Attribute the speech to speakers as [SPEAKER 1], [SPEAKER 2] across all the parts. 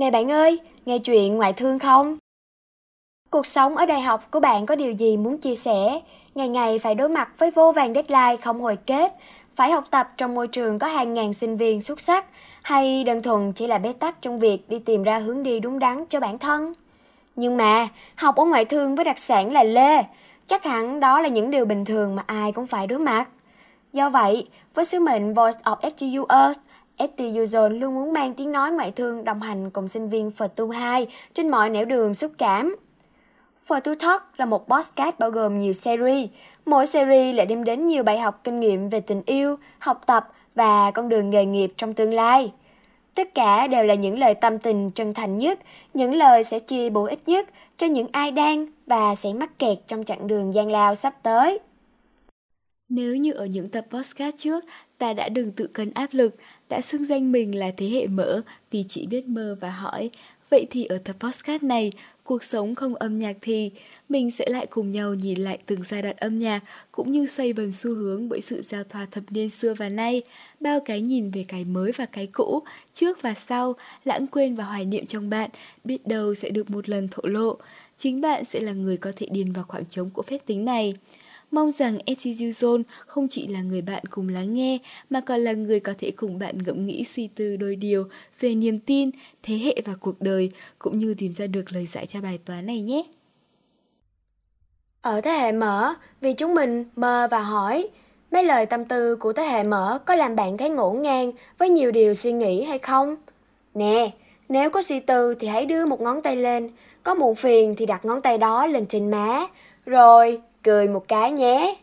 [SPEAKER 1] Này bạn ơi, nghe chuyện ngoại thương không? Cuộc sống ở đại học của bạn có điều gì muốn chia sẻ? Ngày ngày phải đối mặt với vô vàng deadline không hồi kết, phải học tập trong môi trường có hàng ngàn sinh viên xuất sắc, hay đơn thuần chỉ là bế tắc trong việc đi tìm ra hướng đi đúng đắn cho bản thân? Nhưng mà, học ở ngoại thương với đặc sản là lê, chắc hẳn đó là những điều bình thường mà ai cũng phải đối mặt. Do vậy, với sứ mệnh Voice of FGU Earth, FTU Zone luôn muốn mang tiếng nói ngoại thương đồng hành cùng sinh viên FTU 2 trên mọi nẻo đường xúc cảm. FTU Talk là một podcast bao gồm nhiều series. Mỗi series lại đem đến nhiều bài học kinh nghiệm về tình yêu, học tập và con đường nghề nghiệp trong tương lai. Tất cả đều là những lời tâm tình chân thành nhất, những lời sẽ chia bổ ích nhất cho những ai đang và sẽ mắc kẹt trong chặng đường gian lao sắp tới.
[SPEAKER 2] Nếu như ở những tập podcast trước, ta đã đừng tự cân áp lực, đã xưng danh mình là thế hệ mở vì chỉ biết mơ và hỏi. Vậy thì ở tập podcast này, cuộc sống không âm nhạc thì mình sẽ lại cùng nhau nhìn lại từng giai đoạn âm nhạc cũng như xoay vần xu hướng bởi sự giao thoa thập niên xưa và nay, bao cái nhìn về cái mới và cái cũ, trước và sau, lãng quên và hoài niệm trong bạn, biết đâu sẽ được một lần thổ lộ. Chính bạn sẽ là người có thể điền vào khoảng trống của phép tính này. Mong rằng FTU Zone không chỉ là người bạn cùng lắng nghe mà còn là người có thể cùng bạn ngẫm nghĩ suy tư đôi điều về niềm tin, thế hệ và cuộc đời cũng như tìm ra được lời giải cho bài toán này nhé.
[SPEAKER 1] Ở thế hệ mở, vì chúng mình mơ và hỏi, mấy lời tâm tư của thế hệ mở có làm bạn thấy ngổn ngang với nhiều điều suy nghĩ hay không? Nè, nếu có suy tư thì hãy đưa một ngón tay lên, có muộn phiền thì đặt ngón tay đó lên trên má, rồi cười một cái nhé.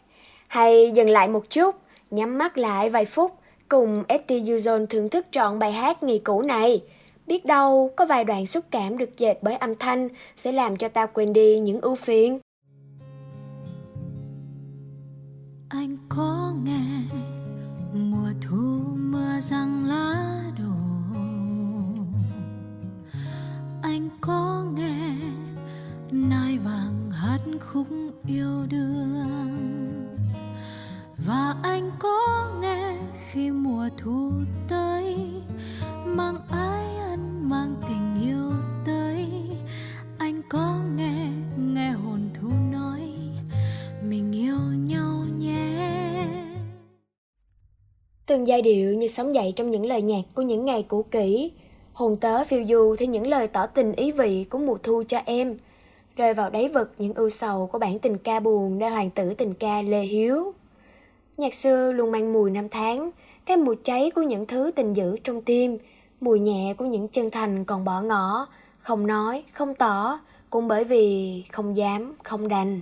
[SPEAKER 1] Hay dừng lại một chút, nhắm mắt lại vài phút, cùng ST Yuzon thưởng thức trọn bài hát ngày cũ này. Biết đâu có vài đoạn xúc cảm được dệt bởi âm thanh sẽ làm cho ta quên đi những ưu phiền.
[SPEAKER 3] Anh có nghe mùa thu mưa răng lá khúc yêu đương. Và anh có nghe khi mùa thu tới, mang ái ân, mang tình yêu tới. Anh có nghe nghe hồn thu nói, mình yêu nhau nhé.
[SPEAKER 1] Từng giai điệu như sống dậy trong những lời nhạc của những ngày cũ kỹ. Hồn tớ phiêu du theo những lời tỏ tình ý vị của mùa thu cho em rơi vào đáy vực những ưu sầu của bản tình ca buồn nơi hoàng tử tình ca Lê Hiếu. Nhạc xưa luôn mang mùi năm tháng, cái mùi cháy của những thứ tình dữ trong tim, mùi nhẹ của những chân thành còn bỏ ngỏ, không nói, không tỏ, cũng bởi vì không dám, không đành.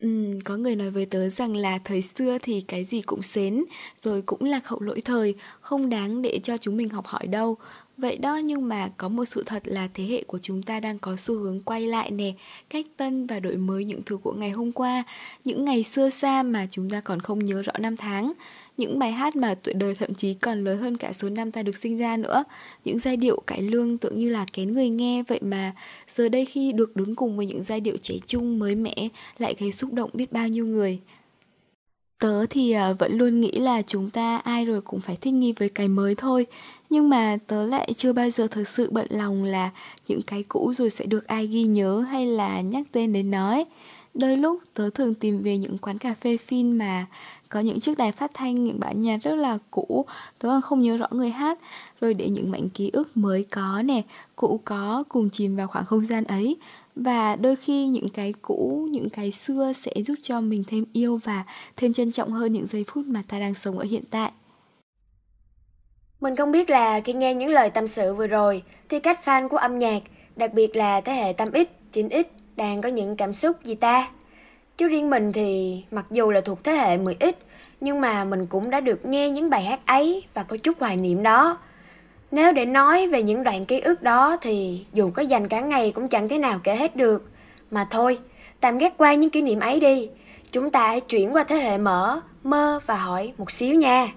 [SPEAKER 2] Ừ, có người nói với tớ rằng là thời xưa thì cái gì cũng xến, rồi cũng là khẩu lỗi thời, không đáng để cho chúng mình học hỏi đâu. Vậy đó nhưng mà có một sự thật là thế hệ của chúng ta đang có xu hướng quay lại nè, cách tân và đổi mới những thứ của ngày hôm qua, những ngày xưa xa mà chúng ta còn không nhớ rõ năm tháng, những bài hát mà tuổi đời thậm chí còn lớn hơn cả số năm ta được sinh ra nữa, những giai điệu cải lương tưởng như là kén người nghe vậy mà giờ đây khi được đứng cùng với những giai điệu trẻ trung mới mẻ lại gây xúc động biết bao nhiêu người. Tớ thì à, vẫn luôn nghĩ là chúng ta ai rồi cũng phải thích nghi với cái mới thôi. Nhưng mà tớ lại chưa bao giờ thực sự bận lòng là những cái cũ rồi sẽ được ai ghi nhớ hay là nhắc tên đến nói Đôi lúc tớ thường tìm về những quán cà phê phin mà có những chiếc đài phát thanh, những bản nhạc rất là cũ, tớ còn không nhớ rõ người hát. Rồi để những mảnh ký ức mới có nè, cũ có cùng chìm vào khoảng không gian ấy và đôi khi những cái cũ, những cái xưa sẽ giúp cho mình thêm yêu và thêm trân trọng hơn những giây phút mà ta đang sống ở hiện tại.
[SPEAKER 1] Mình không biết là khi nghe những lời tâm sự vừa rồi, thì các fan của âm nhạc, đặc biệt là thế hệ tâm x 9x đang có những cảm xúc gì ta? Chứ riêng mình thì mặc dù là thuộc thế hệ 10x nhưng mà mình cũng đã được nghe những bài hát ấy và có chút hoài niệm đó nếu để nói về những đoạn ký ức đó thì dù có dành cả ngày cũng chẳng thế nào kể hết được. Mà thôi, tạm ghét qua những kỷ niệm ấy đi. Chúng ta hãy chuyển qua thế hệ mở, mơ và hỏi một xíu nha.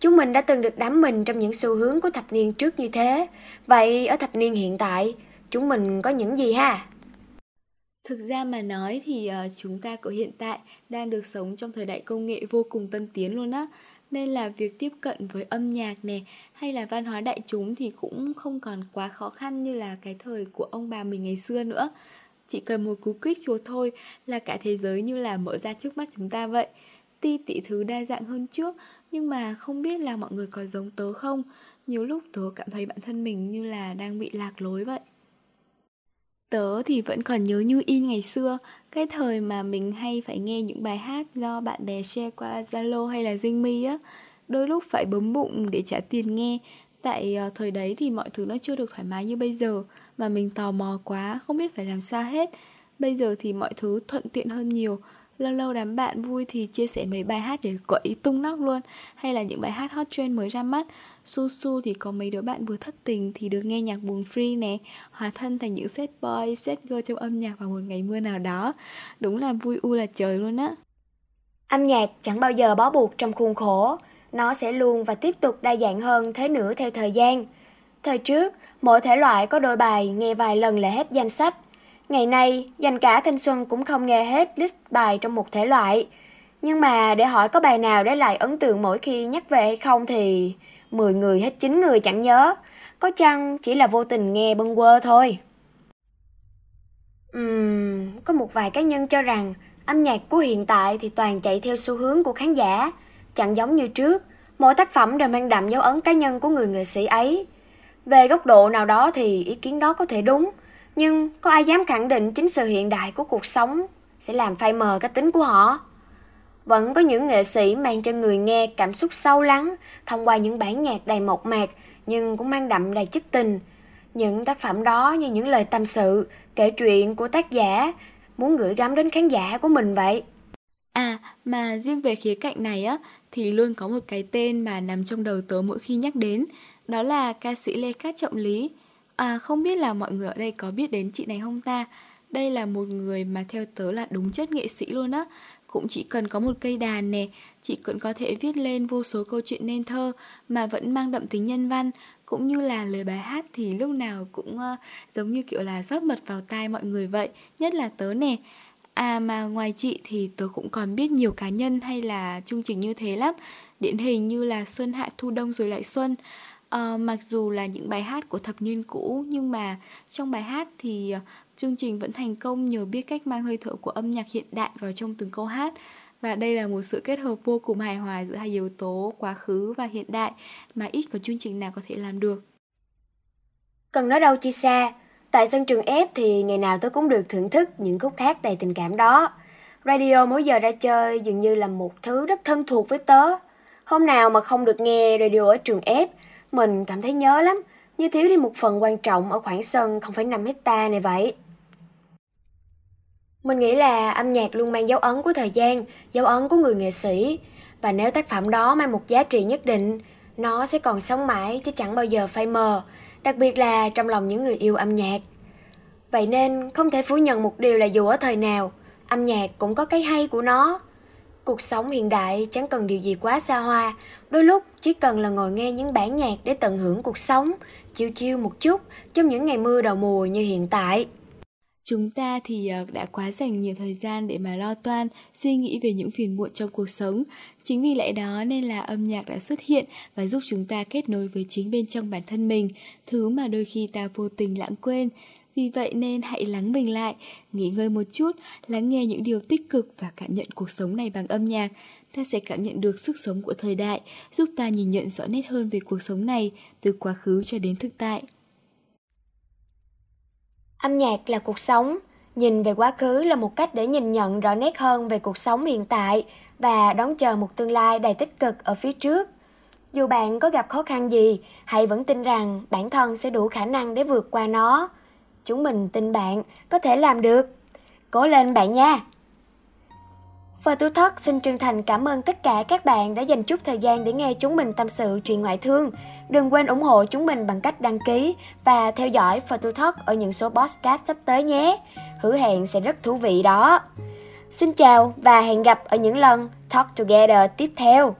[SPEAKER 1] Chúng mình đã từng được đắm mình trong những xu hướng của thập niên trước như thế. Vậy ở thập niên hiện tại, chúng mình có những gì ha?
[SPEAKER 2] Thực ra mà nói thì uh, chúng ta của hiện tại đang được sống trong thời đại công nghệ vô cùng tân tiến luôn á nên là việc tiếp cận với âm nhạc nè, hay là văn hóa đại chúng thì cũng không còn quá khó khăn như là cái thời của ông bà mình ngày xưa nữa. Chỉ cần một cú click chuột thôi là cả thế giới như là mở ra trước mắt chúng ta vậy. Ti tỷ thứ đa dạng hơn trước, nhưng mà không biết là mọi người có giống tớ không? Nhiều lúc tớ cảm thấy bản thân mình như là đang bị lạc lối vậy. Tớ thì vẫn còn nhớ như in ngày xưa Cái thời mà mình hay phải nghe những bài hát do bạn bè share qua Zalo hay là Zingme á. Đôi lúc phải bấm bụng để trả tiền nghe. Tại ờ, thời đấy thì mọi thứ nó chưa được thoải mái như bây giờ Mà mình tò mò quá, không biết phải làm sao hết. Bây giờ thì mọi thứ thuận tiện hơn nhiều. Lâu lâu đám bạn vui thì chia sẻ mấy bài hát để quậy tung nóc luôn. Hay là những bài hát hot trend mới ra mắt. Su Su thì có mấy đứa bạn vừa thất tình thì được nghe nhạc buồn free nè. Hòa thân thành những set boy, set girl trong âm nhạc vào một ngày mưa nào đó. Đúng là vui u là trời luôn á.
[SPEAKER 1] Âm nhạc chẳng bao giờ bó buộc trong khuôn khổ. Nó sẽ luôn và tiếp tục đa dạng hơn thế nữa theo thời gian. Thời trước, mỗi thể loại có đôi bài nghe vài lần là hết danh sách. Ngày nay, dành cả thanh xuân cũng không nghe hết list bài trong một thể loại Nhưng mà để hỏi có bài nào để lại ấn tượng mỗi khi nhắc về hay không thì 10 người hết 9 người chẳng nhớ. Có chăng chỉ là vô tình nghe bâng quơ thôi. Uhm, có một vài cá nhân cho rằng âm nhạc của hiện tại thì toàn chạy theo xu hướng của khán giả. Chẳng giống như trước, mỗi tác phẩm đều mang đậm dấu ấn cá nhân của người nghệ sĩ ấy. Về góc độ nào đó thì ý kiến đó có thể đúng, nhưng có ai dám khẳng định chính sự hiện đại của cuộc sống sẽ làm phai mờ cái tính của họ? Vẫn có những nghệ sĩ mang cho người nghe cảm xúc sâu lắng thông qua những bản nhạc đầy mộc mạc nhưng cũng mang đậm đầy chất tình. Những tác phẩm đó như những lời tâm sự, kể chuyện của tác giả muốn gửi gắm đến khán giả của mình vậy.
[SPEAKER 2] À, mà riêng về khía cạnh này á thì luôn có một cái tên mà nằm trong đầu tớ mỗi khi nhắc đến, đó là ca sĩ Lê Cát Trọng Lý. À, không biết là mọi người ở đây có biết đến chị này không ta? Đây là một người mà theo tớ là đúng chất nghệ sĩ luôn á cũng chỉ cần có một cây đàn nè, chị cũng có thể viết lên vô số câu chuyện nên thơ mà vẫn mang đậm tính nhân văn, cũng như là lời bài hát thì lúc nào cũng uh, giống như kiểu là rót mật vào tai mọi người vậy, nhất là tớ nè. À mà ngoài chị thì tớ cũng còn biết nhiều cá nhân hay là chương trình như thế lắm, điển hình như là Xuân Hạ Thu Đông rồi lại Xuân. Ờ, mặc dù là những bài hát của thập niên cũ nhưng mà trong bài hát thì ờ, Chương trình vẫn thành công nhờ biết cách mang hơi thở của âm nhạc hiện đại vào trong từng câu hát và đây là một sự kết hợp vô cùng hài hòa giữa hai yếu tố quá khứ và hiện đại mà ít có chương trình nào có thể làm được.
[SPEAKER 1] Cần nói đâu chi xa, tại sân trường F thì ngày nào tôi cũng được thưởng thức những khúc hát đầy tình cảm đó. Radio mỗi giờ ra chơi dường như là một thứ rất thân thuộc với tớ. Hôm nào mà không được nghe radio ở trường F, mình cảm thấy nhớ lắm, như thiếu đi một phần quan trọng ở khoảng sân 0,5 hecta này vậy. Mình nghĩ là âm nhạc luôn mang dấu ấn của thời gian, dấu ấn của người nghệ sĩ. Và nếu tác phẩm đó mang một giá trị nhất định, nó sẽ còn sống mãi chứ chẳng bao giờ phai mờ, đặc biệt là trong lòng những người yêu âm nhạc. Vậy nên không thể phủ nhận một điều là dù ở thời nào, âm nhạc cũng có cái hay của nó. Cuộc sống hiện đại chẳng cần điều gì quá xa hoa, đôi lúc chỉ cần là ngồi nghe những bản nhạc để tận hưởng cuộc sống, chiêu chiêu một chút trong những ngày mưa đầu mùa như hiện tại.
[SPEAKER 2] Chúng ta thì ờ, đã quá dành nhiều thời gian để mà lo toan, suy nghĩ về những phiền muộn trong cuộc sống. Chính vì lẽ đó nên là âm nhạc đã xuất hiện và giúp chúng ta kết nối với chính bên trong bản thân mình, thứ mà đôi khi ta vô tình lãng quên. Vì vậy nên hãy lắng mình lại, nghỉ ngơi một chút, lắng nghe những điều tích cực và cảm nhận cuộc sống này bằng âm nhạc. Ta sẽ cảm nhận được sức sống của thời đại, giúp ta nhìn nhận rõ nét hơn về cuộc sống này, từ quá khứ cho đến thực tại.
[SPEAKER 1] Âm nhạc là cuộc sống, nhìn về quá khứ là một cách để nhìn nhận rõ nét hơn về cuộc sống hiện tại và đón chờ một tương lai đầy tích cực ở phía trước. Dù bạn có gặp khó khăn gì, hãy vẫn tin rằng bản thân sẽ đủ khả năng để vượt qua nó. Chúng mình tin bạn, có thể làm được. Cố lên bạn nha! Phờ Tu Thất xin chân thành cảm ơn tất cả các bạn đã dành chút thời gian để nghe chúng mình tâm sự chuyện ngoại thương. Đừng quên ủng hộ chúng mình bằng cách đăng ký và theo dõi Phờ Tu Thất ở những số podcast sắp tới nhé. Hứa hẹn sẽ rất thú vị đó. Xin chào và hẹn gặp ở những lần Talk Together tiếp theo.